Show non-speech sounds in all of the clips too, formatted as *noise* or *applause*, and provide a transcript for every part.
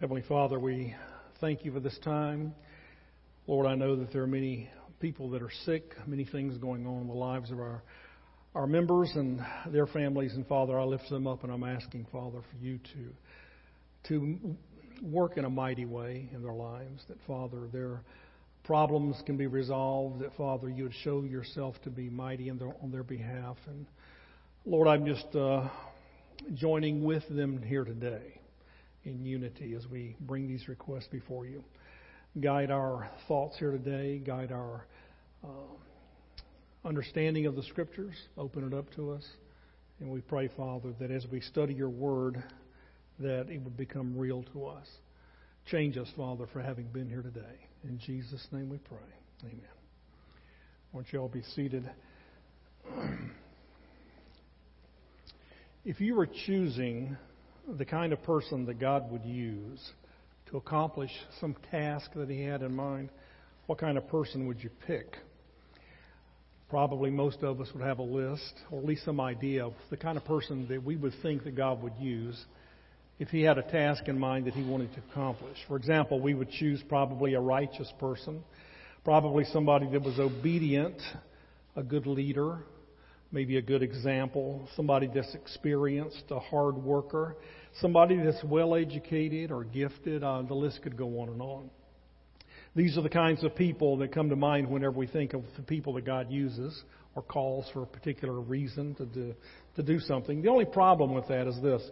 Heavenly Father, we thank you for this time. Lord, I know that there are many people that are sick, many things going on in the lives of our our members and their families, and Father, I lift them up and I'm asking, Father, for you to to work in a mighty way in their lives. That Father, their problems can be resolved. That Father, you would show yourself to be mighty their, on their behalf. And Lord, I'm just uh, joining with them here today in unity as we bring these requests before you. Guide our thoughts here today, guide our uh, understanding of the Scriptures, open it up to us. And we pray, Father, that as we study your word, that it would become real to us. Change us, Father, for having been here today. In Jesus' name we pray. Amen. Won't you all be seated? *clears throat* if you were choosing the kind of person that God would use to accomplish some task that He had in mind, what kind of person would you pick? Probably most of us would have a list, or at least some idea of the kind of person that we would think that God would use if He had a task in mind that He wanted to accomplish. For example, we would choose probably a righteous person, probably somebody that was obedient, a good leader, maybe a good example, somebody that's experienced, a hard worker, somebody that's well educated or gifted. Uh, the list could go on and on. These are the kinds of people that come to mind whenever we think of the people that God uses or calls for a particular reason to do, to do something. The only problem with that is this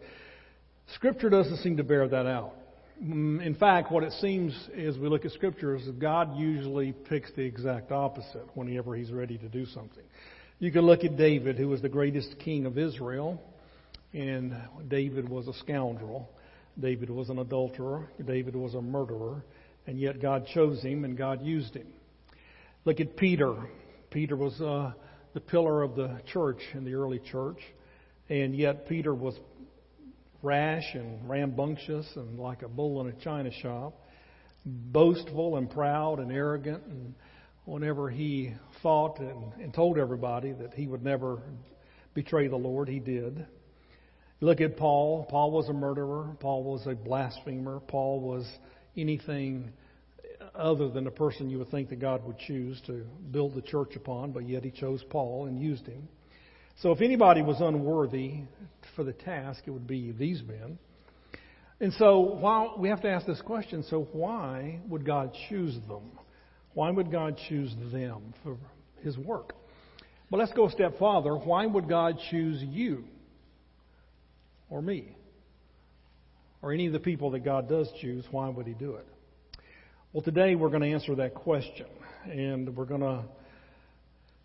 Scripture doesn't seem to bear that out. Mm, in fact, what it seems as we look at Scripture is that God usually picks the exact opposite whenever He's ready to do something. You can look at David, who was the greatest king of Israel, and David was a scoundrel. David was an adulterer. David was a murderer. And yet God chose him and God used him. Look at Peter. Peter was uh, the pillar of the church in the early church. And yet Peter was rash and rambunctious and like a bull in a china shop, boastful and proud and arrogant and whenever he thought and, and told everybody that he would never betray the Lord, he did. Look at Paul. Paul was a murderer. Paul was a blasphemer. Paul was anything other than a person you would think that God would choose to build the church upon, but yet he chose Paul and used him. So if anybody was unworthy for the task, it would be these men. And so while we have to ask this question, so why would God choose them? Why would God choose them for his work? But let's go a step farther. Why would God choose you or me? Or any of the people that God does choose, why would he do it? Well, today we're going to answer that question. And we're going to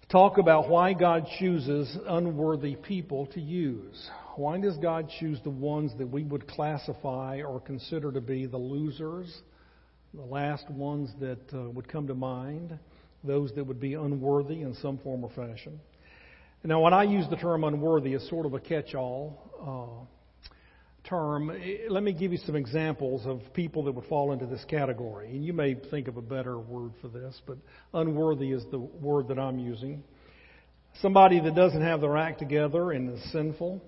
talk about why God chooses unworthy people to use. Why does God choose the ones that we would classify or consider to be the losers, the last ones that uh, would come to mind, those that would be unworthy in some form or fashion. Now, when I use the term unworthy, it's sort of a catch all uh, term. Let me give you some examples of people that would fall into this category. And you may think of a better word for this, but unworthy is the word that I'm using. Somebody that doesn't have their act together and is sinful.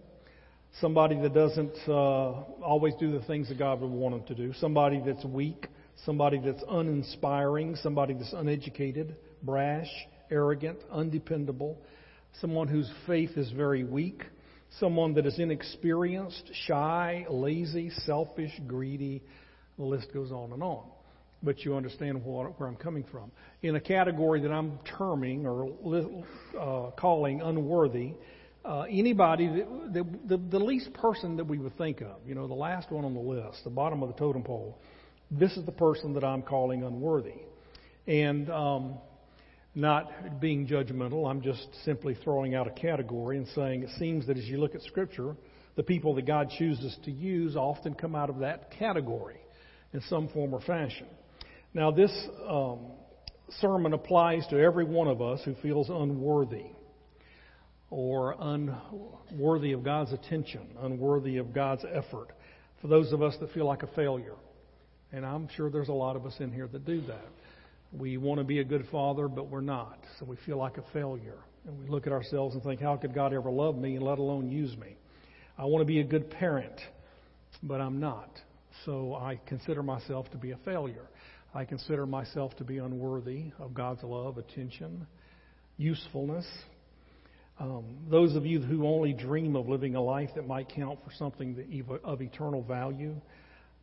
Somebody that doesn't uh, always do the things that God would want them to do. Somebody that's weak somebody that's uninspiring, somebody that's uneducated, brash, arrogant, undependable, someone whose faith is very weak, someone that is inexperienced, shy, lazy, selfish, greedy. The list goes on and on. But you understand what, where I'm coming from. In a category that I'm terming or uh, calling unworthy, uh, anybody, that, the, the, the least person that we would think of, you know, the last one on the list, the bottom of the totem pole, this is the person that I'm calling unworthy. And um, not being judgmental, I'm just simply throwing out a category and saying it seems that as you look at Scripture, the people that God chooses to use often come out of that category in some form or fashion. Now, this um, sermon applies to every one of us who feels unworthy or unworthy of God's attention, unworthy of God's effort. For those of us that feel like a failure, and I'm sure there's a lot of us in here that do that. We want to be a good father, but we're not. So we feel like a failure. And we look at ourselves and think, how could God ever love me, let alone use me? I want to be a good parent, but I'm not. So I consider myself to be a failure. I consider myself to be unworthy of God's love, attention, usefulness. Um, those of you who only dream of living a life that might count for something of eternal value,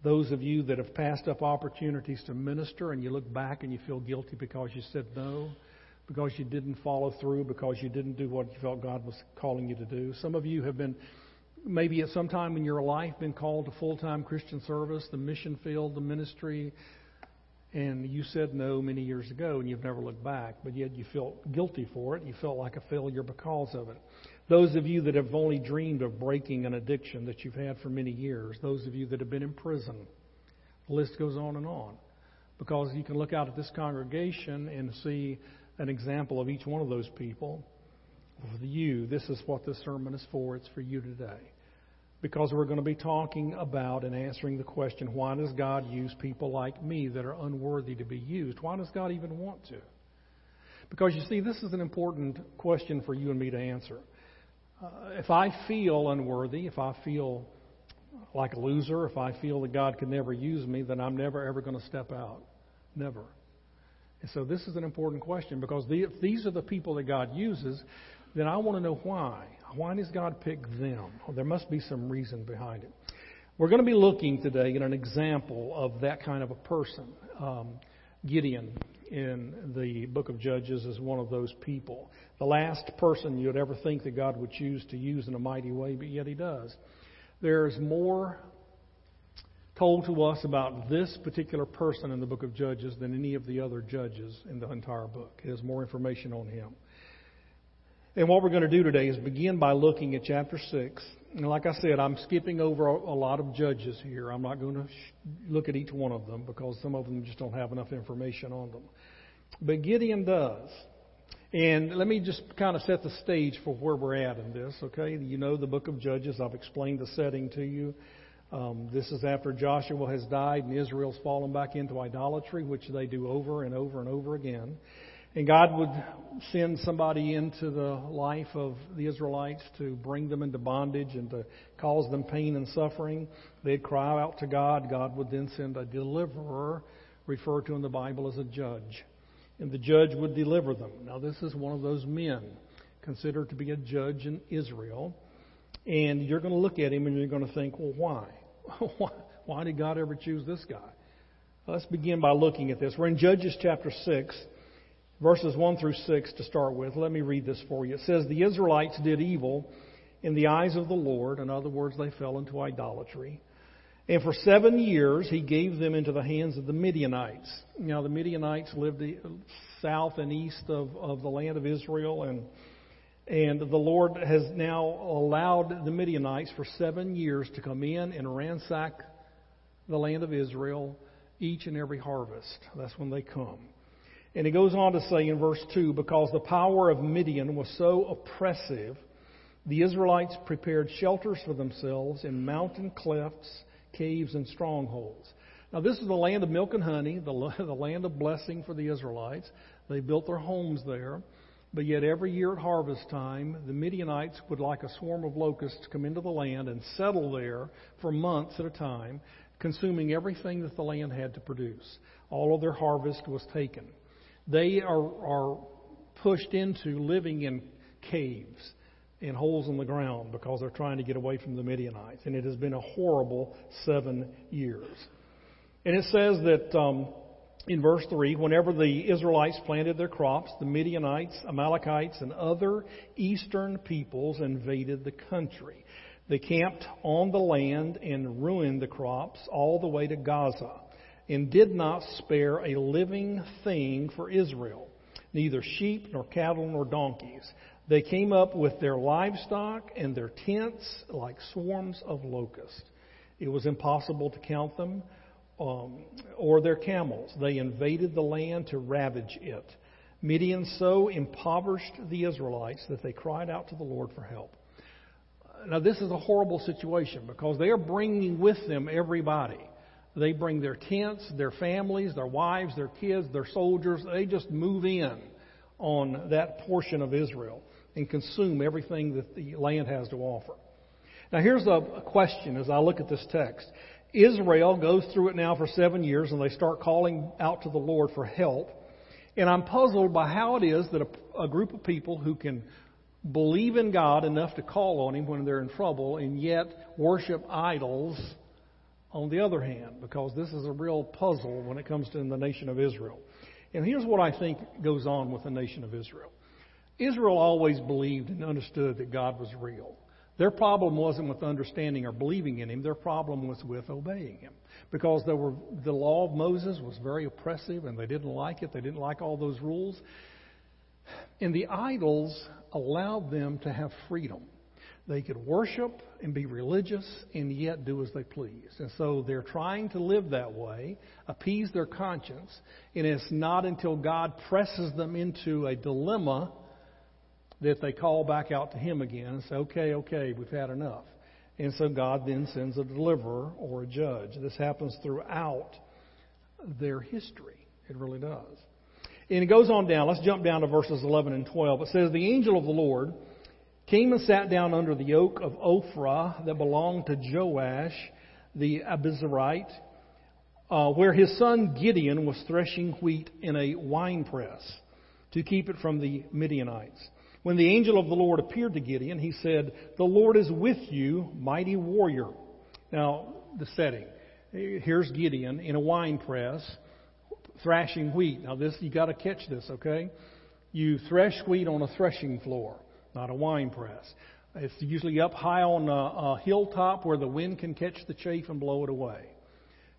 those of you that have passed up opportunities to minister and you look back and you feel guilty because you said no, because you didn't follow through, because you didn't do what you felt God was calling you to do. Some of you have been maybe at some time in your life been called to full-time Christian service, the mission field, the ministry, and you said no many years ago and you've never looked back, but yet you felt guilty for it. You felt like a failure because of it. Those of you that have only dreamed of breaking an addiction that you've had for many years, those of you that have been in prison, the list goes on and on. Because you can look out at this congregation and see an example of each one of those people. For you, this is what this sermon is for. It's for you today because we're going to be talking about and answering the question why does God use people like me that are unworthy to be used? Why does God even want to? Because you see, this is an important question for you and me to answer. Uh, if I feel unworthy, if I feel like a loser, if I feel that God could never use me, then I'm never ever going to step out. Never. And so this is an important question because the, if these are the people that God uses, then I want to know why. Why does God pick them? Well, there must be some reason behind it. We're going to be looking today at an example of that kind of a person. Um, Gideon in the book of Judges is one of those people. The last person you'd ever think that God would choose to use in a mighty way, but yet he does. There's more told to us about this particular person in the book of Judges than any of the other judges in the entire book. There's more information on him. And what we're going to do today is begin by looking at chapter 6. And like I said, I'm skipping over a lot of judges here. I'm not going to look at each one of them because some of them just don't have enough information on them. But Gideon does. And let me just kind of set the stage for where we're at in this, okay? You know the book of Judges. I've explained the setting to you. Um, this is after Joshua has died and Israel's fallen back into idolatry, which they do over and over and over again. And God would send somebody into the life of the Israelites to bring them into bondage and to cause them pain and suffering. They'd cry out to God. God would then send a deliverer, referred to in the Bible as a judge. And the judge would deliver them. Now, this is one of those men considered to be a judge in Israel. And you're going to look at him and you're going to think, well, *laughs* why? why did God ever choose this guy? Let's begin by looking at this. We're in Judges chapter 6 verses 1 through 6 to start with. Let me read this for you. It says, The Israelites did evil in the eyes of the Lord. In other words, they fell into idolatry. And for seven years, he gave them into the hands of the Midianites. Now, the Midianites lived south and east of, of the land of Israel, and, and the Lord has now allowed the Midianites for seven years to come in and ransack the land of Israel each and every harvest. That's when they come. And he goes on to say in verse 2 because the power of Midian was so oppressive, the Israelites prepared shelters for themselves in mountain clefts, caves, and strongholds. Now, this is the land of milk and honey, the, *laughs* the land of blessing for the Israelites. They built their homes there. But yet, every year at harvest time, the Midianites would, like a swarm of locusts, come into the land and settle there for months at a time, consuming everything that the land had to produce. All of their harvest was taken. They are, are pushed into living in caves and holes in the ground because they're trying to get away from the Midianites. And it has been a horrible seven years. And it says that um, in verse 3 whenever the Israelites planted their crops, the Midianites, Amalekites, and other eastern peoples invaded the country. They camped on the land and ruined the crops all the way to Gaza and did not spare a living thing for Israel, neither sheep nor cattle nor donkeys. They came up with their livestock and their tents like swarms of locusts. It was impossible to count them um, or their camels. They invaded the land to ravage it. Midian so impoverished the Israelites that they cried out to the Lord for help. Now, this is a horrible situation because they are bringing with them everybody. They bring their tents, their families, their wives, their kids, their soldiers. They just move in on that portion of Israel and consume everything that the land has to offer. Now, here's a question as I look at this text. Israel goes through it now for seven years and they start calling out to the Lord for help. And I'm puzzled by how it is that a, a group of people who can believe in God enough to call on Him when they're in trouble and yet worship idols on the other hand, because this is a real puzzle when it comes to the nation of Israel. And here's what I think goes on with the nation of Israel. Israel always believed and understood that God was real. Their problem wasn't with understanding or believing in Him. Their problem was with obeying Him. Because were, the law of Moses was very oppressive and they didn't like it. They didn't like all those rules. And the idols allowed them to have freedom. They could worship and be religious and yet do as they please. And so they're trying to live that way, appease their conscience, and it's not until God presses them into a dilemma that they call back out to Him again and say, okay, okay, we've had enough. And so God then sends a deliverer or a judge. This happens throughout their history. It really does. And it goes on down. Let's jump down to verses 11 and 12. It says, The angel of the Lord came and sat down under the oak of Ophrah that belonged to Joash the Abiezrite, uh, where his son Gideon was threshing wheat in a winepress to keep it from the Midianites. When the angel of the Lord appeared to Gideon, he said, The Lord is with you, mighty warrior. Now, the setting. Here's Gideon in a wine press thrashing wheat. Now, this, you got to catch this, okay? You thresh wheat on a threshing floor not a wine press. It's usually up high on a, a hilltop where the wind can catch the chaff and blow it away.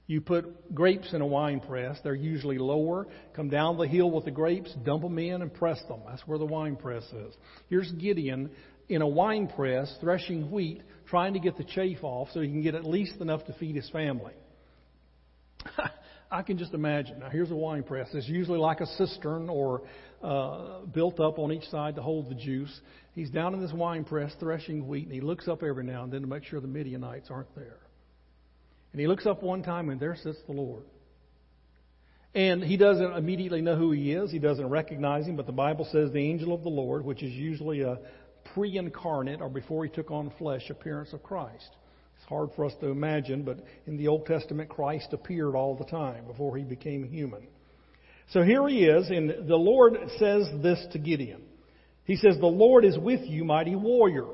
You put grapes in a wine press. They're usually lower. Come down the hill with the grapes, dump them in, and press them. That's where the wine press is. Here's Gideon in a wine press threshing wheat, trying to get the chaff off so he can get at least enough to feed his family. *laughs* I can just imagine. Now, here's a wine press. It's usually like a cistern or uh, built up on each side to hold the juice. He's down in this wine press threshing wheat, and he looks up every now and then to make sure the Midianites aren't there. And he looks up one time, and there sits the Lord. And he doesn't immediately know who he is. He doesn't recognize him, but the Bible says the angel of the Lord, which is usually a pre incarnate or before he took on flesh appearance of Christ. It's hard for us to imagine, but in the Old Testament, Christ appeared all the time before he became human. So here he is, and the Lord says this to Gideon. He says, The Lord is with you, mighty warrior.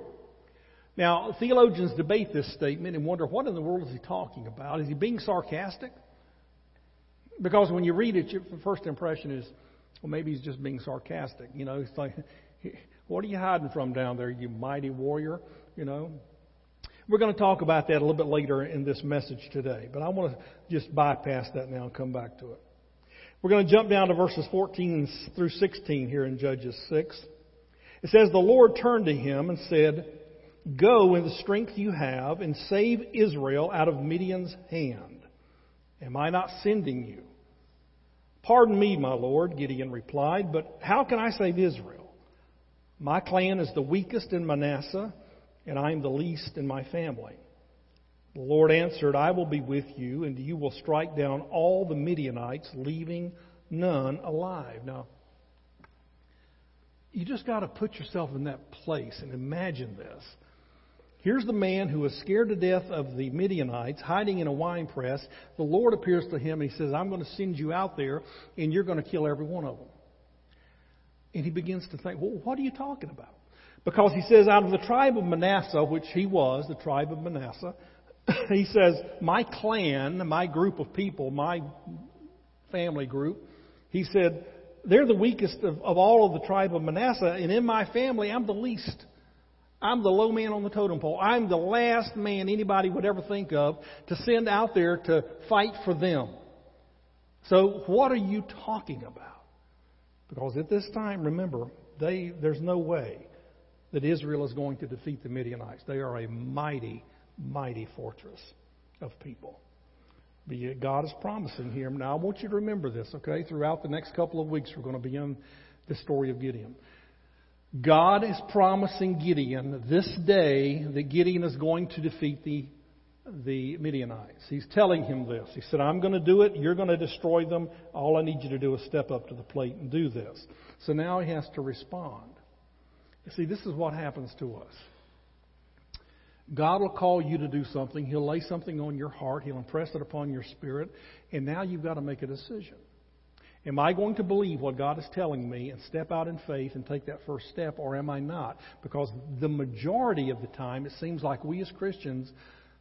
Now, theologians debate this statement and wonder what in the world is he talking about? Is he being sarcastic? Because when you read it, your first impression is, well, maybe he's just being sarcastic. You know, it's like, *laughs* what are you hiding from down there, you mighty warrior? You know, we're going to talk about that a little bit later in this message today, but I want to just bypass that now and come back to it. We're going to jump down to verses 14 through 16 here in Judges 6. It says, The Lord turned to him and said, Go in the strength you have and save Israel out of Midian's hand. Am I not sending you? Pardon me, my Lord, Gideon replied, but how can I save Israel? My clan is the weakest in Manasseh and I am the least in my family. The Lord answered, I will be with you, and you will strike down all the Midianites, leaving none alive. Now, you just got to put yourself in that place and imagine this. Here's the man who was scared to death of the Midianites, hiding in a wine press. The Lord appears to him and he says, I'm going to send you out there, and you're going to kill every one of them. And he begins to think, well, what are you talking about? Because he says, out of the tribe of Manasseh, which he was, the tribe of Manasseh, *laughs* he says, my clan, my group of people, my family group, he said, they're the weakest of, of all of the tribe of Manasseh, and in my family, I'm the least. I'm the low man on the totem pole. I'm the last man anybody would ever think of to send out there to fight for them. So, what are you talking about? Because at this time, remember, they, there's no way that Israel is going to defeat the Midianites. They are a mighty, mighty fortress of people. But God is promising here. Now, I want you to remember this, okay? Throughout the next couple of weeks, we're going to begin the story of Gideon. God is promising Gideon this day that Gideon is going to defeat the, the Midianites. He's telling him this. He said, I'm going to do it. You're going to destroy them. All I need you to do is step up to the plate and do this. So now he has to respond. You see, this is what happens to us. God will call you to do something. He'll lay something on your heart. He'll impress it upon your spirit. And now you've got to make a decision. Am I going to believe what God is telling me and step out in faith and take that first step, or am I not? Because the majority of the time, it seems like we as Christians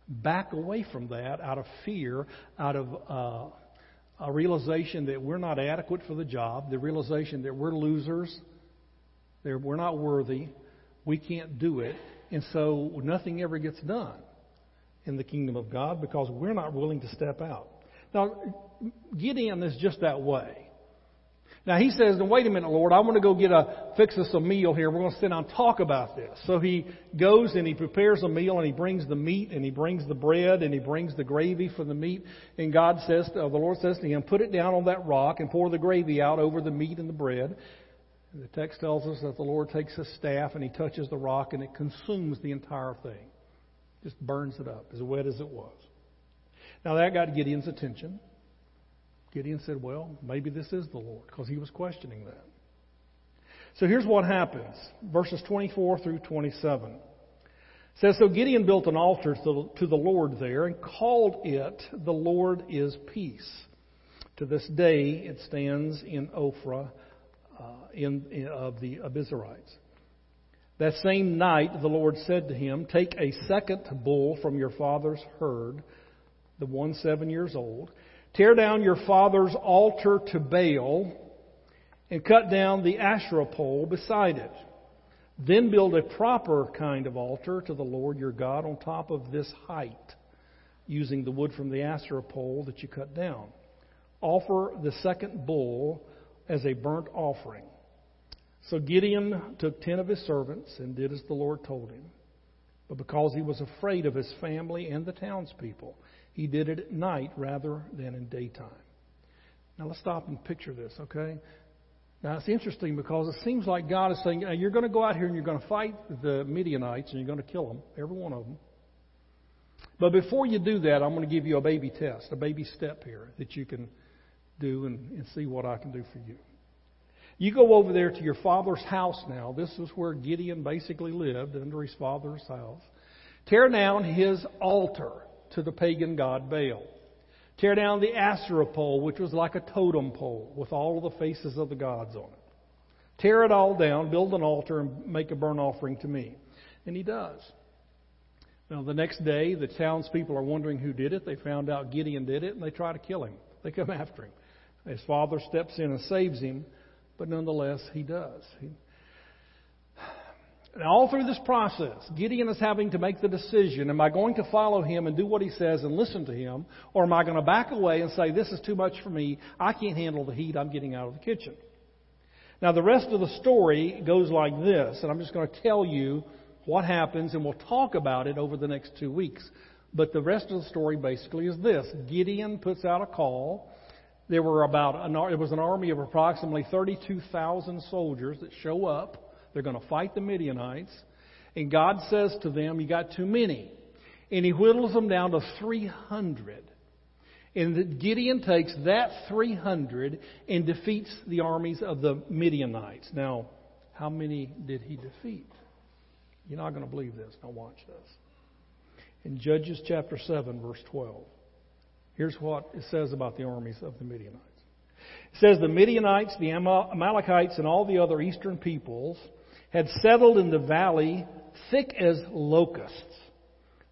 back away from that out of fear, out of uh, a realization that we're not adequate for the job, the realization that we're losers, that we're not worthy, we can't do it, and so nothing ever gets done in the kingdom of God because we're not willing to step out. Now, Gideon is just that way. Now he says, "Now wait a minute, Lord. I want to go get a fix us a meal here. We're going to sit down and talk about this." So he goes and he prepares a meal and he brings the meat and he brings the bread and he brings the gravy for the meat. And God says, uh, the Lord says to him, "Put it down on that rock and pour the gravy out over the meat and the bread." And the text tells us that the Lord takes his staff and he touches the rock and it consumes the entire thing, just burns it up as wet as it was. Now that got Gideon's attention. Gideon said, Well, maybe this is the Lord, because he was questioning that. So here's what happens verses 24 through 27. It says, So Gideon built an altar to the Lord there and called it, The Lord is Peace. To this day, it stands in Ophrah uh, in, in, of the Abiezrites. That same night, the Lord said to him, Take a second bull from your father's herd, the one seven years old, Tear down your father's altar to Baal and cut down the Asherah pole beside it. Then build a proper kind of altar to the Lord your God on top of this height, using the wood from the Asherah pole that you cut down. Offer the second bull as a burnt offering. So Gideon took ten of his servants and did as the Lord told him. But because he was afraid of his family and the townspeople, he did it at night rather than in daytime. Now let's stop and picture this, okay? Now it's interesting because it seems like God is saying, you're going to go out here and you're going to fight the Midianites and you're going to kill them, every one of them. But before you do that, I'm going to give you a baby test, a baby step here that you can do and, and see what I can do for you. You go over there to your father's house now. This is where Gideon basically lived, under his father's house. Tear down his altar to the pagan god Baal. Tear down the Asherah pole, which was like a totem pole with all the faces of the gods on it. Tear it all down, build an altar, and make a burnt offering to me. And he does. Now, the next day, the townspeople are wondering who did it. They found out Gideon did it, and they try to kill him. They come *laughs* after him. His father steps in and saves him, but nonetheless, he does. He, and all through this process, Gideon is having to make the decision am I going to follow him and do what he says and listen to him, or am I going to back away and say, this is too much for me, I can't handle the heat, I'm getting out of the kitchen? Now, the rest of the story goes like this, and I'm just going to tell you what happens, and we'll talk about it over the next two weeks. But the rest of the story basically is this Gideon puts out a call. There were about an, it was an army of approximately 32,000 soldiers that show up. They're going to fight the Midianites. And God says to them, You got too many. And He whittles them down to 300. And Gideon takes that 300 and defeats the armies of the Midianites. Now, how many did he defeat? You're not going to believe this. Now, watch this. In Judges chapter 7, verse 12, here's what it says about the armies of the Midianites. It says, The Midianites, the Amalekites, and all the other eastern peoples had settled in the valley thick as locusts.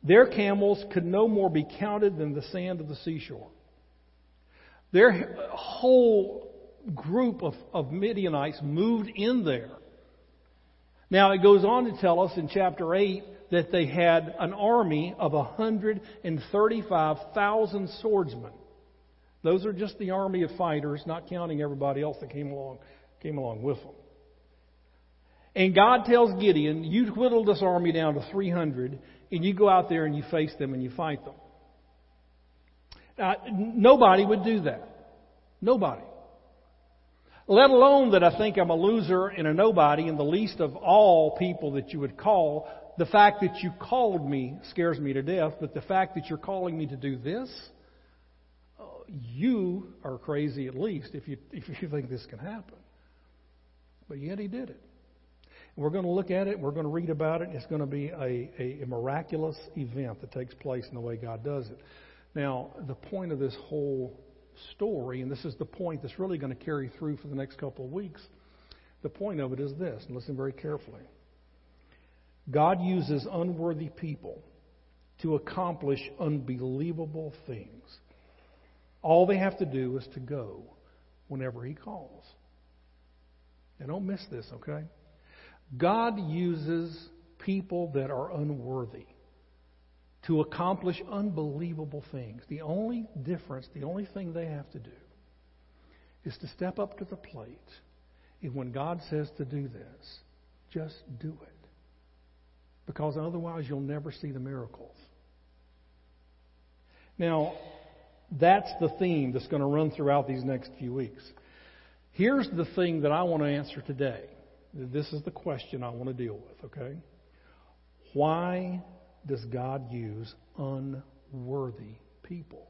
Their camels could no more be counted than the sand of the seashore. Their whole group of, of Midianites moved in there. Now it goes on to tell us in chapter 8 that they had an army of 135,000 swordsmen. Those are just the army of fighters, not counting everybody else that came along, came along with them. And God tells Gideon, You whittle this army down to 300, and you go out there and you face them and you fight them. Now, nobody would do that. Nobody. Let alone that I think I'm a loser and a nobody, and the least of all people that you would call. The fact that you called me scares me to death, but the fact that you're calling me to do this, you are crazy at least if you, if you think this can happen. But yet he did it. We're going to look at it. We're going to read about it. It's going to be a, a, a miraculous event that takes place in the way God does it. Now, the point of this whole story, and this is the point that's really going to carry through for the next couple of weeks, the point of it is this, and listen very carefully. God uses unworthy people to accomplish unbelievable things. All they have to do is to go whenever He calls. Now, don't miss this, okay? God uses people that are unworthy to accomplish unbelievable things. The only difference, the only thing they have to do is to step up to the plate. And when God says to do this, just do it. Because otherwise, you'll never see the miracles. Now, that's the theme that's going to run throughout these next few weeks. Here's the thing that I want to answer today. This is the question I want to deal with, okay? Why does God use unworthy people?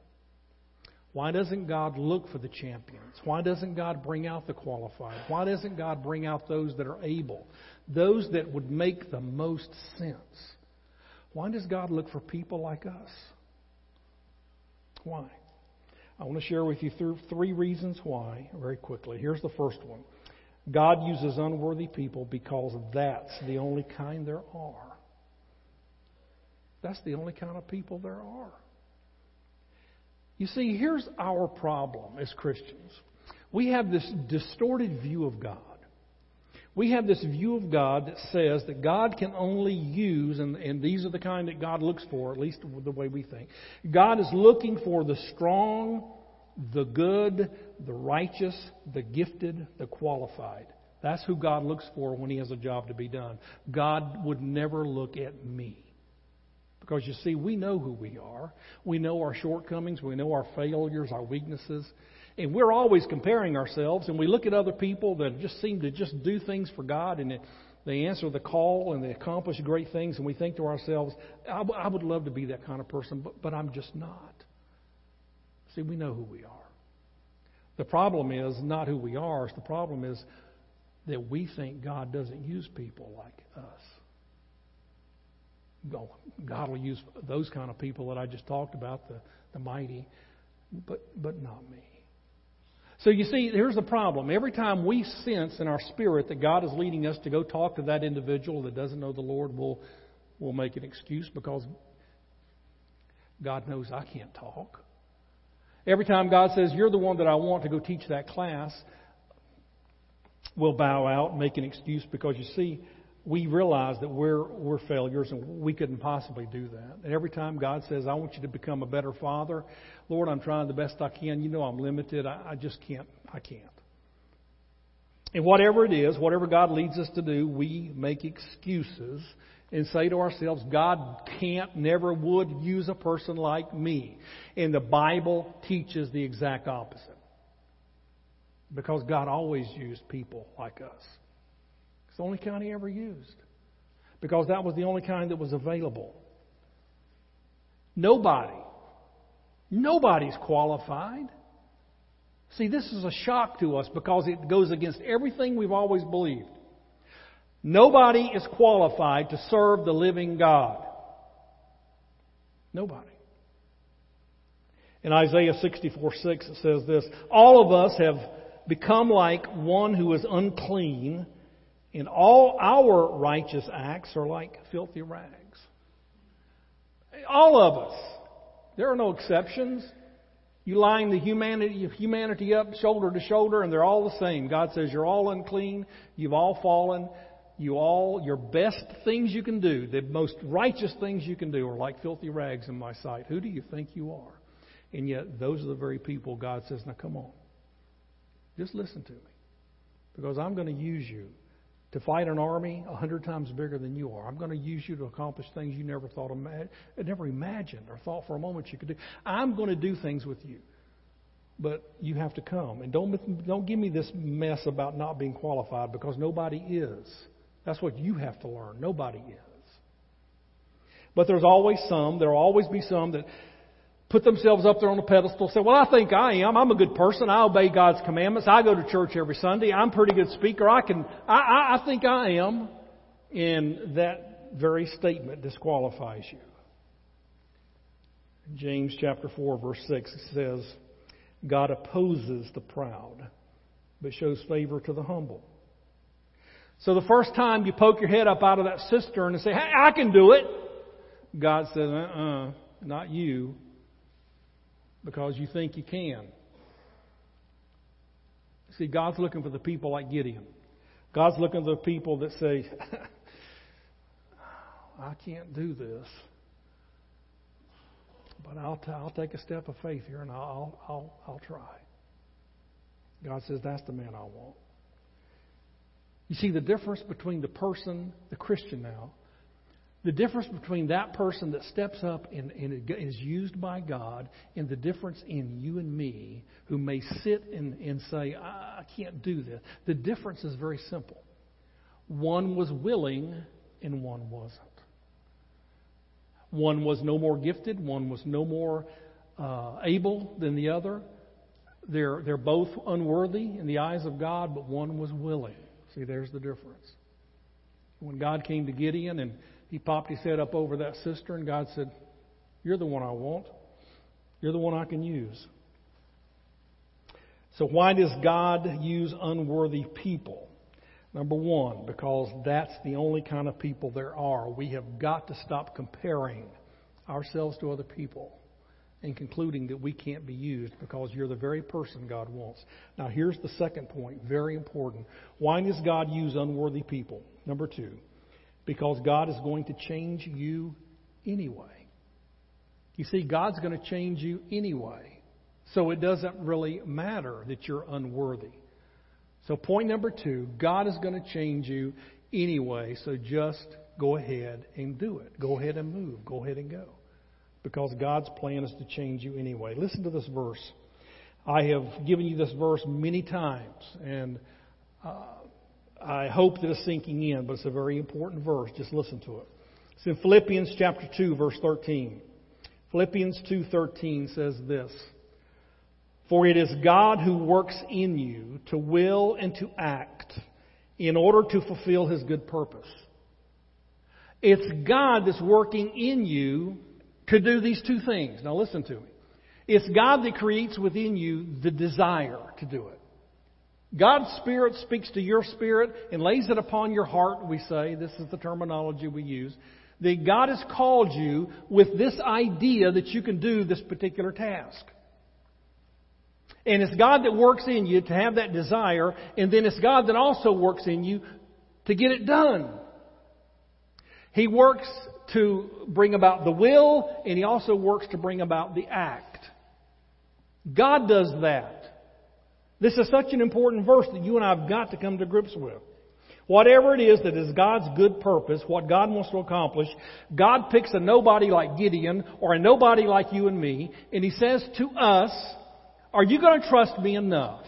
Why doesn't God look for the champions? Why doesn't God bring out the qualified? Why doesn't God bring out those that are able? Those that would make the most sense? Why does God look for people like us? Why? I want to share with you three reasons why very quickly. Here's the first one God uses unworthy people because that's the only kind there are. That's the only kind of people there are. You see, here's our problem as Christians. We have this distorted view of God. We have this view of God that says that God can only use, and, and these are the kind that God looks for, at least the way we think. God is looking for the strong, the good, the righteous, the gifted, the qualified. That's who God looks for when He has a job to be done. God would never look at me. Because you see, we know who we are. We know our shortcomings. We know our failures, our weaknesses. And we're always comparing ourselves. And we look at other people that just seem to just do things for God and they answer the call and they accomplish great things. And we think to ourselves, I, w- I would love to be that kind of person, but, but I'm just not. See, we know who we are. The problem is not who we are. The problem is that we think God doesn't use people like us. God will use those kind of people that I just talked about, the, the mighty, but, but not me. So you see, here's the problem. Every time we sense in our spirit that God is leading us to go talk to that individual that doesn't know the Lord, we'll, we'll make an excuse because God knows I can't talk. Every time God says, You're the one that I want to go teach that class, we'll bow out make an excuse because you see, we realize that we're, we're failures and we couldn't possibly do that. And every time God says, I want you to become a better father, Lord, I'm trying the best I can. You know I'm limited. I, I just can't. I can't. And whatever it is, whatever God leads us to do, we make excuses and say to ourselves, God can't, never would use a person like me. And the Bible teaches the exact opposite. Because God always used people like us. It's the only kind he ever used. Because that was the only kind that was available. Nobody, nobody's qualified. See, this is a shock to us because it goes against everything we've always believed. Nobody is qualified to serve the living God. Nobody. In Isaiah 64 6, it says this All of us have become like one who is unclean and all our righteous acts are like filthy rags. All of us. There are no exceptions. You line the humanity, humanity up shoulder to shoulder, and they're all the same. God says you're all unclean. You've all fallen. You all, your best things you can do, the most righteous things you can do, are like filthy rags in my sight. Who do you think you are? And yet, those are the very people God says, now come on. Just listen to me. Because I'm going to use you to fight an army a hundred times bigger than you are. I'm going to use you to accomplish things you never thought, never imagined or thought for a moment you could do. I'm going to do things with you, but you have to come. And don't don't give me this mess about not being qualified because nobody is. That's what you have to learn. Nobody is. But there's always some. There'll always be some that put themselves up there on a pedestal, say, well, I think I am. I'm a good person. I obey God's commandments. I go to church every Sunday. I'm a pretty good speaker. I can, I, I, I think I am. And that very statement disqualifies you. James chapter 4 verse 6 says, God opposes the proud, but shows favor to the humble. So the first time you poke your head up out of that cistern and say, hey, I can do it, God says, uh-uh, not you, because you think you can. See, God's looking for the people like Gideon. God's looking for the people that say, *laughs* I can't do this. But I'll, t- I'll take a step of faith here and I'll, I'll, I'll try. God says, That's the man I want. You see the difference between the person, the Christian now, the difference between that person that steps up and, and is used by God and the difference in you and me who may sit and, and say, I can't do this. The difference is very simple. One was willing and one wasn't. One was no more gifted, one was no more uh, able than the other. They're, they're both unworthy in the eyes of God, but one was willing. See, there's the difference. When God came to Gideon and he popped his head up over that cistern, God said, You're the one I want. You're the one I can use. So, why does God use unworthy people? Number one, because that's the only kind of people there are. We have got to stop comparing ourselves to other people and concluding that we can't be used because you're the very person God wants. Now, here's the second point, very important. Why does God use unworthy people? Number two, because God is going to change you anyway. You see, God's going to change you anyway. So it doesn't really matter that you're unworthy. So, point number two God is going to change you anyway, so just go ahead and do it. Go ahead and move. Go ahead and go. Because God's plan is to change you anyway. Listen to this verse. I have given you this verse many times, and uh, I hope that it's sinking in, but it's a very important verse. Just listen to it. It's in Philippians chapter 2, verse 13. Philippians 2:13 says this: for it is God who works in you to will and to act in order to fulfill his good purpose. It's God that's working in you to do these two things. Now listen to me. It's God that creates within you the desire to do it. God's Spirit speaks to your spirit and lays it upon your heart, we say. This is the terminology we use. That God has called you with this idea that you can do this particular task. And it's God that works in you to have that desire, and then it's God that also works in you to get it done. He works to bring about the will, and He also works to bring about the act. God does that. This is such an important verse that you and I have got to come to grips with. Whatever it is that is God's good purpose, what God wants to accomplish, God picks a nobody like Gideon or a nobody like you and me, and He says to us, are you going to trust me enough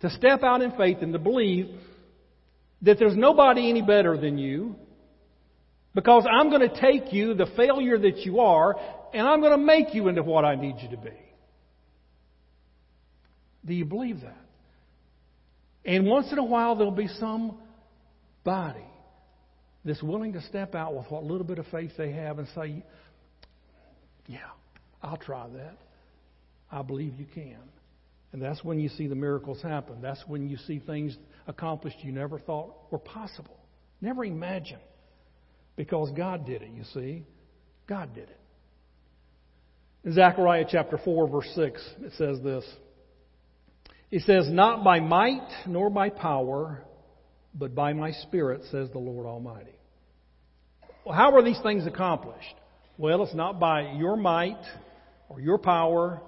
to step out in faith and to believe that there's nobody any better than you? Because I'm going to take you, the failure that you are, and I'm going to make you into what I need you to be. Do you believe that? And once in a while, there'll be somebody that's willing to step out with what little bit of faith they have and say, Yeah, I'll try that. I believe you can. And that's when you see the miracles happen. That's when you see things accomplished you never thought were possible. Never imagined. Because God did it, you see. God did it. In Zechariah chapter 4, verse 6, it says this. It says, Not by might nor by power, but by my Spirit, says the Lord Almighty. Well, how are these things accomplished? Well, it's not by your might or your power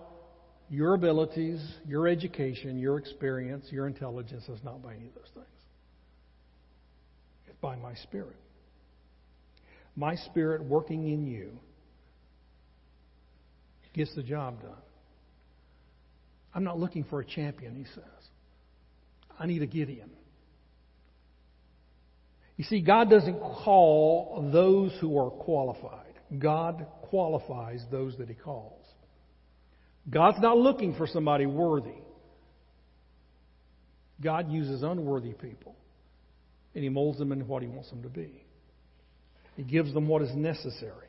your abilities, your education, your experience, your intelligence It's not by any of those things. It's by my Spirit. My Spirit working in you gets the job done. I'm not looking for a champion, he says. I need a Gideon. You see, God doesn't call those who are qualified. God qualifies those that He calls. God's not looking for somebody worthy. God uses unworthy people, and He molds them into what He wants them to be. He gives them what is necessary.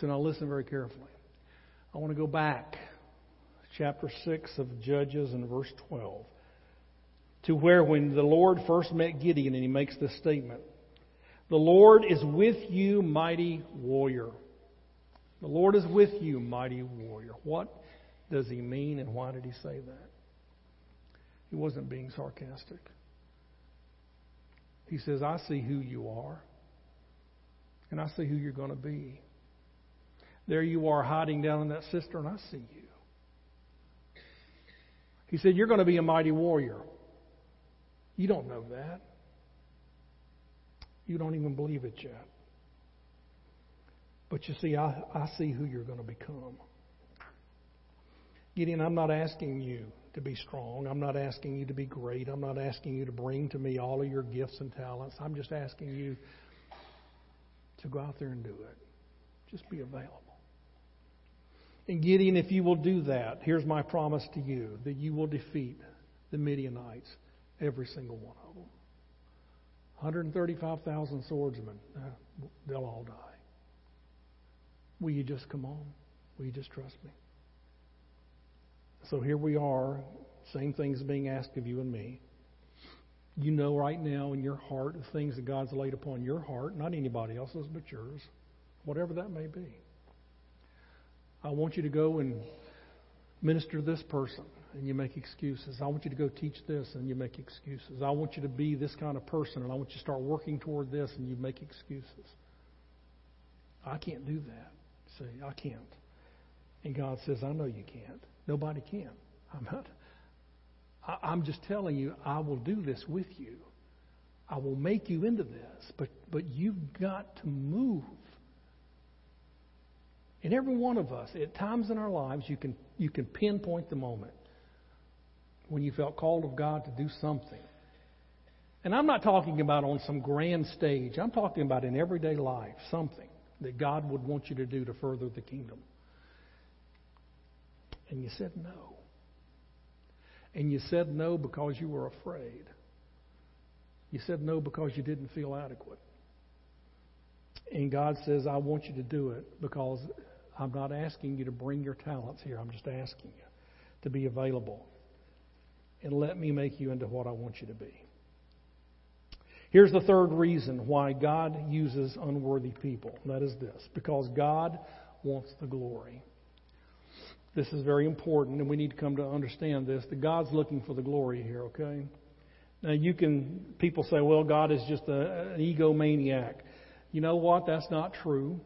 So now listen very carefully. I want to go back, chapter 6 of Judges and verse 12, to where when the Lord first met Gideon and he makes this statement The Lord is with you, mighty warrior. The Lord is with you, mighty warrior. What does he mean and why did he say that? He wasn't being sarcastic. He says, I see who you are, and I see who you're going to be. There you are hiding down in that cistern. I see you. He said, You're going to be a mighty warrior. You don't know that. You don't even believe it yet. But you see, I, I see who you're going to become. Gideon, I'm not asking you to be strong. I'm not asking you to be great. I'm not asking you to bring to me all of your gifts and talents. I'm just asking you to go out there and do it. Just be available. And Gideon, if you will do that, here's my promise to you that you will defeat the Midianites, every single one of them. 135,000 swordsmen, uh, they'll all die. Will you just come on? Will you just trust me? So here we are, same things being asked of you and me. You know right now in your heart the things that God's laid upon your heart, not anybody else's, but yours, whatever that may be. I want you to go and minister to this person, and you make excuses. I want you to go teach this, and you make excuses. I want you to be this kind of person, and I want you to start working toward this, and you make excuses. I can't do that. See, I can't. And God says, I know you can't. Nobody can. I'm not. I'm just telling you, I will do this with you. I will make you into this, but but you've got to move. And every one of us, at times in our lives, you can you can pinpoint the moment when you felt called of God to do something. And I'm not talking about on some grand stage. I'm talking about in everyday life, something that God would want you to do to further the kingdom. And you said no. And you said no because you were afraid. You said no because you didn't feel adequate. And God says, I want you to do it because I'm not asking you to bring your talents here. I'm just asking you to be available. And let me make you into what I want you to be. Here's the third reason why God uses unworthy people. That is this because God wants the glory. This is very important, and we need to come to understand this that God's looking for the glory here, okay? Now, you can, people say, well, God is just a, an egomaniac. You know what? That's not true.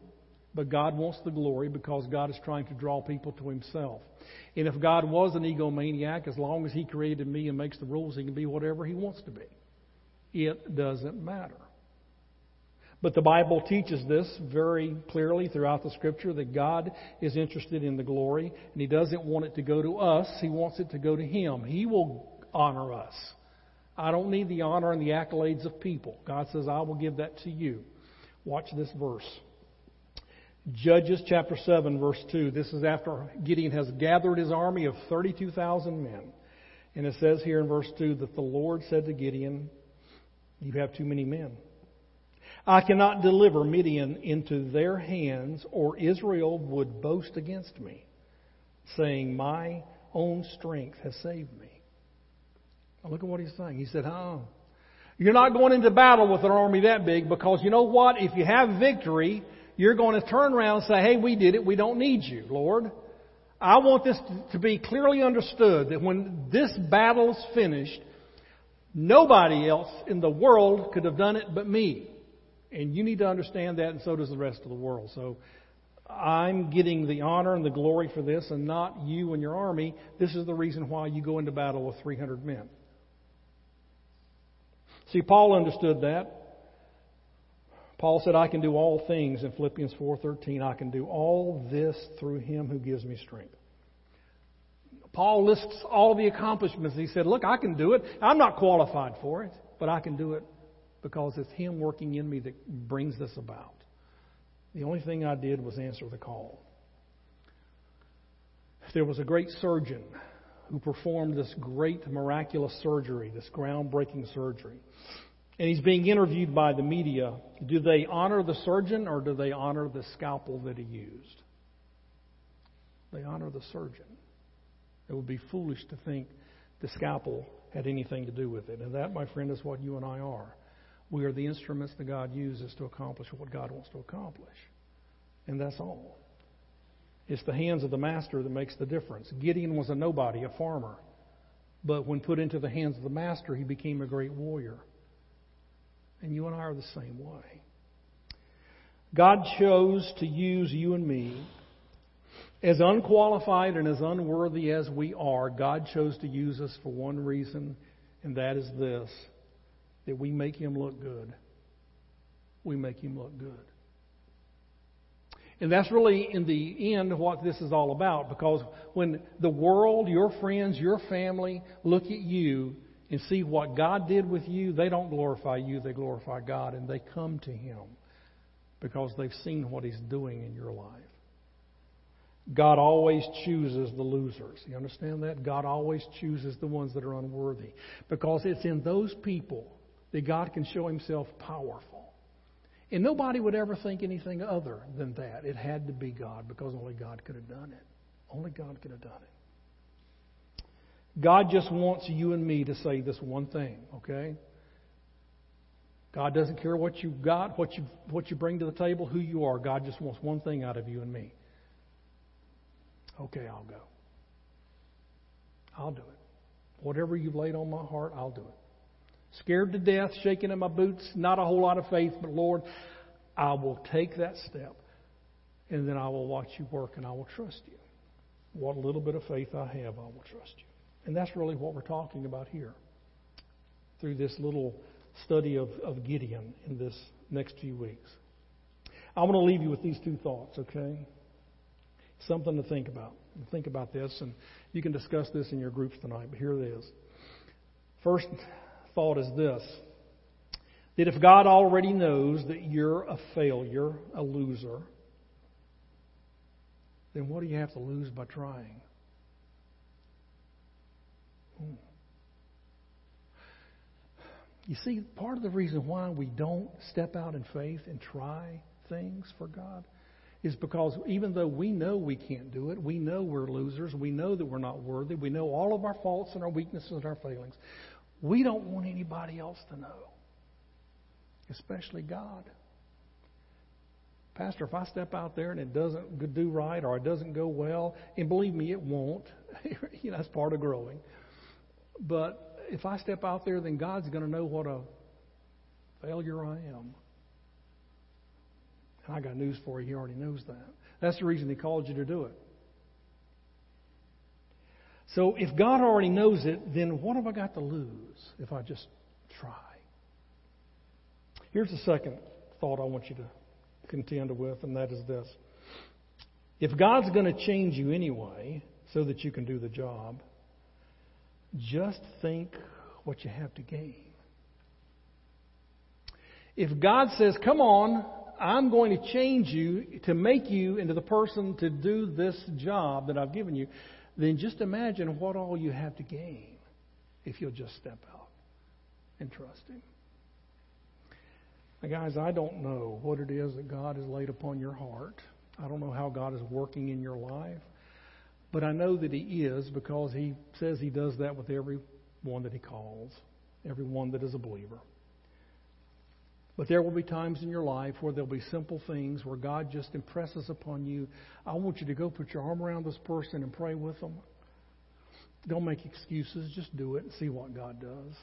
But God wants the glory because God is trying to draw people to Himself. And if God was an egomaniac, as long as He created me and makes the rules, He can be whatever He wants to be. It doesn't matter. But the Bible teaches this very clearly throughout the Scripture that God is interested in the glory, and He doesn't want it to go to us, He wants it to go to Him. He will honor us. I don't need the honor and the accolades of people. God says, I will give that to you. Watch this verse. Judges chapter 7, verse 2. This is after Gideon has gathered his army of 32,000 men. And it says here in verse 2 that the Lord said to Gideon, You have too many men. I cannot deliver Midian into their hands, or Israel would boast against me, saying, My own strength has saved me. Now look at what he's saying. He said, Oh, you're not going into battle with an army that big because you know what? If you have victory, you're going to turn around and say, Hey, we did it. We don't need you, Lord. I want this to be clearly understood that when this battle's finished, nobody else in the world could have done it but me. And you need to understand that, and so does the rest of the world. So I'm getting the honor and the glory for this, and not you and your army. This is the reason why you go into battle with 300 men. See, Paul understood that. Paul said, "I can do all things." In Philippians 4:13, I can do all this through Him who gives me strength. Paul lists all the accomplishments. He said, "Look, I can do it. I'm not qualified for it, but I can do it because it's Him working in me that brings this about. The only thing I did was answer the call. There was a great surgeon who performed this great miraculous surgery, this groundbreaking surgery. and he's being interviewed by the media. Do they honor the surgeon or do they honor the scalpel that he used? They honor the surgeon. It would be foolish to think the scalpel had anything to do with it. And that, my friend, is what you and I are. We are the instruments that God uses to accomplish what God wants to accomplish. And that's all. It's the hands of the master that makes the difference. Gideon was a nobody, a farmer. But when put into the hands of the master, he became a great warrior. And you and I are the same way. God chose to use you and me. As unqualified and as unworthy as we are, God chose to use us for one reason, and that is this that we make Him look good. We make Him look good. And that's really, in the end, what this is all about. Because when the world, your friends, your family look at you and see what God did with you, they don't glorify you, they glorify God. And they come to Him because they've seen what He's doing in your life. God always chooses the losers. You understand that? God always chooses the ones that are unworthy. Because it's in those people that God can show Himself powerful. And nobody would ever think anything other than that. It had to be God because only God could have done it. Only God could have done it. God just wants you and me to say this one thing, okay? God doesn't care what you've got, what you, what you bring to the table, who you are. God just wants one thing out of you and me. Okay, I'll go. I'll do it. Whatever you've laid on my heart, I'll do it. Scared to death, shaking in my boots, not a whole lot of faith, but Lord, I will take that step and then I will watch you work and I will trust you. What little bit of faith I have, I will trust you. And that's really what we're talking about here through this little study of, of Gideon in this next few weeks. I want to leave you with these two thoughts, okay? Something to think about. Think about this, and you can discuss this in your groups tonight, but here it is. First, thought is this that if God already knows that you're a failure, a loser, then what do you have to lose by trying? Hmm. You see, part of the reason why we don't step out in faith and try things for God is because even though we know we can't do it, we know we're losers, we know that we're not worthy, we know all of our faults and our weaknesses and our failings, we don't want anybody else to know, especially God. Pastor, if I step out there and it doesn't do right or it doesn't go well, and believe me, it won't. *laughs* you know, that's part of growing. But if I step out there, then God's going to know what a failure I am. And I got news for you. He already knows that. That's the reason He called you to do it. So if God already knows it, then what have I got to lose if I just try? Here's the second thought I want you to contend with, and that is this. If God's going to change you anyway so that you can do the job, just think what you have to gain. If God says, Come on, I'm going to change you to make you into the person to do this job that I've given you, then just imagine what all you have to gain if you'll just step out and trust Him. Now, guys, I don't know what it is that God has laid upon your heart. I don't know how God is working in your life. But I know that He is because He says He does that with every one that He calls, every one that is a believer. But there will be times in your life where there'll be simple things where God just impresses upon you, I want you to go put your arm around this person and pray with them. Don't make excuses. Just do it and see what God does.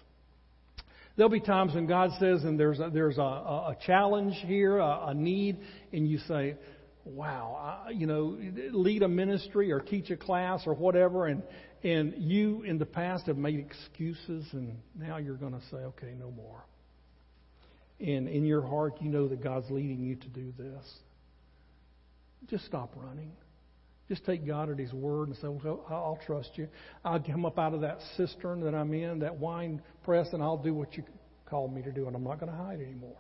There'll be times when God says, and there's a, there's a, a challenge here, a, a need, and you say, wow, I, you know, lead a ministry or teach a class or whatever, and, and you in the past have made excuses, and now you're going to say, okay, no more and in your heart you know that God's leading you to do this, just stop running. Just take God at His word and say, well, I'll trust you. I'll come up out of that cistern that I'm in, that wine press, and I'll do what you called me to do, and I'm not going to hide anymore.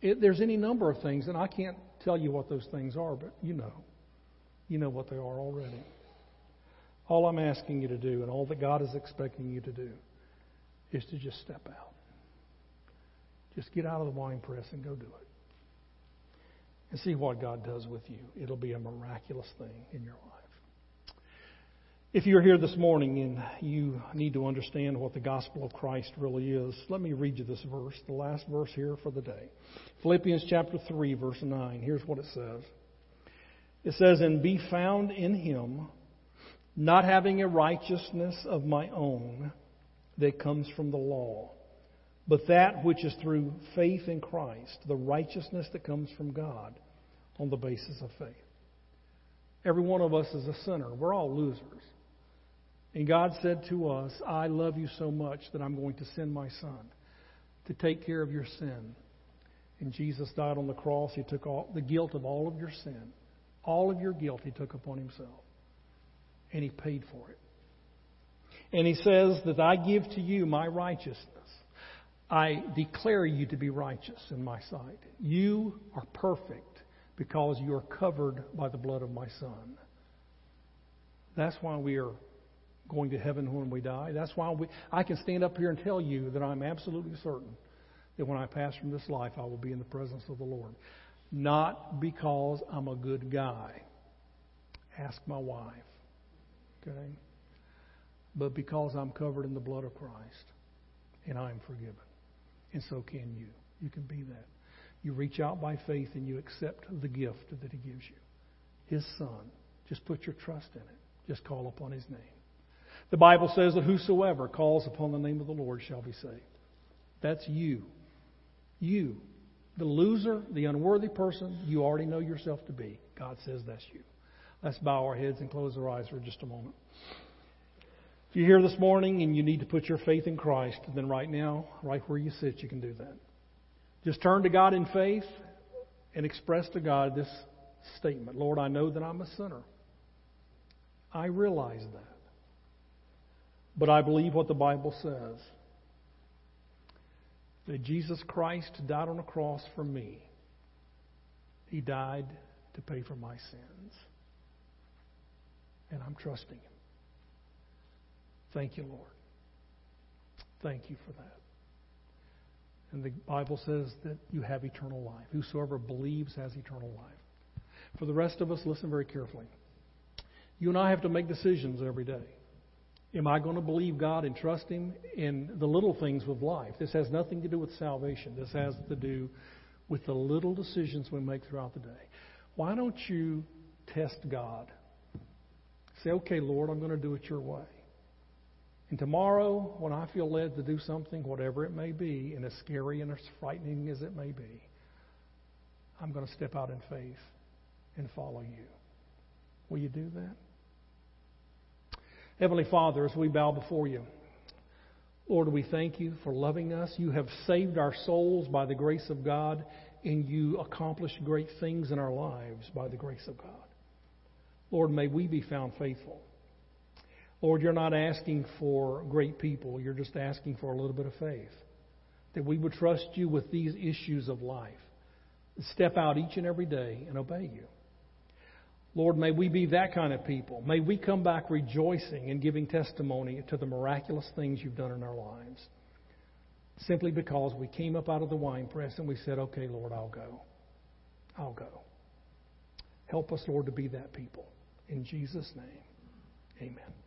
It, there's any number of things, and I can't tell you what those things are, but you know. You know what they are already. All I'm asking you to do, and all that God is expecting you to do, is to just step out Just get out of the wine press and go do it. And see what God does with you. It'll be a miraculous thing in your life. If you're here this morning and you need to understand what the gospel of Christ really is, let me read you this verse, the last verse here for the day. Philippians chapter 3, verse 9. Here's what it says. It says, And be found in him, not having a righteousness of my own that comes from the law, but that which is through faith in Christ, the righteousness that comes from God on the basis of faith. Every one of us is a sinner. We're all losers. And God said to us, I love you so much that I'm going to send my son to take care of your sin. And Jesus died on the cross. He took all, the guilt of all of your sin. All of your guilt he took upon himself. And he paid for it. And he says that I give to you my righteousness. I declare you to be righteous in my sight. You are perfect because you are covered by the blood of my son. That's why we are going to heaven when we die. That's why we, I can stand up here and tell you that I'm absolutely certain that when I pass from this life, I will be in the presence of the Lord. Not because I'm a good guy. Ask my wife. Okay? But because I'm covered in the blood of Christ and I am forgiven. And so can you. You can be that. You reach out by faith and you accept the gift that He gives you. His Son. Just put your trust in it. Just call upon His name. The Bible says that whosoever calls upon the name of the Lord shall be saved. That's you. You. The loser, the unworthy person, you already know yourself to be. God says that's you. Let's bow our heads and close our eyes for just a moment. If you're here this morning and you need to put your faith in Christ, then right now, right where you sit, you can do that. Just turn to God in faith and express to God this statement Lord, I know that I'm a sinner. I realize that. But I believe what the Bible says that Jesus Christ died on a cross for me. He died to pay for my sins. And I'm trusting Him. Thank you, Lord. Thank you for that. And the Bible says that you have eternal life. Whosoever believes has eternal life. For the rest of us, listen very carefully. You and I have to make decisions every day. Am I going to believe God and trust Him in the little things of life? This has nothing to do with salvation. This has to do with the little decisions we make throughout the day. Why don't you test God? Say, okay, Lord, I'm going to do it your way. And tomorrow, when I feel led to do something, whatever it may be, and as scary and as frightening as it may be, I'm going to step out in faith and follow you. Will you do that? Heavenly Father, as we bow before you, Lord, we thank you for loving us. You have saved our souls by the grace of God, and you accomplish great things in our lives by the grace of God. Lord, may we be found faithful. Lord, you're not asking for great people, you're just asking for a little bit of faith. That we would trust you with these issues of life. Step out each and every day and obey you. Lord, may we be that kind of people. May we come back rejoicing and giving testimony to the miraculous things you've done in our lives. Simply because we came up out of the wine press and we said, okay, Lord, I'll go. I'll go. Help us, Lord, to be that people. In Jesus' name, amen.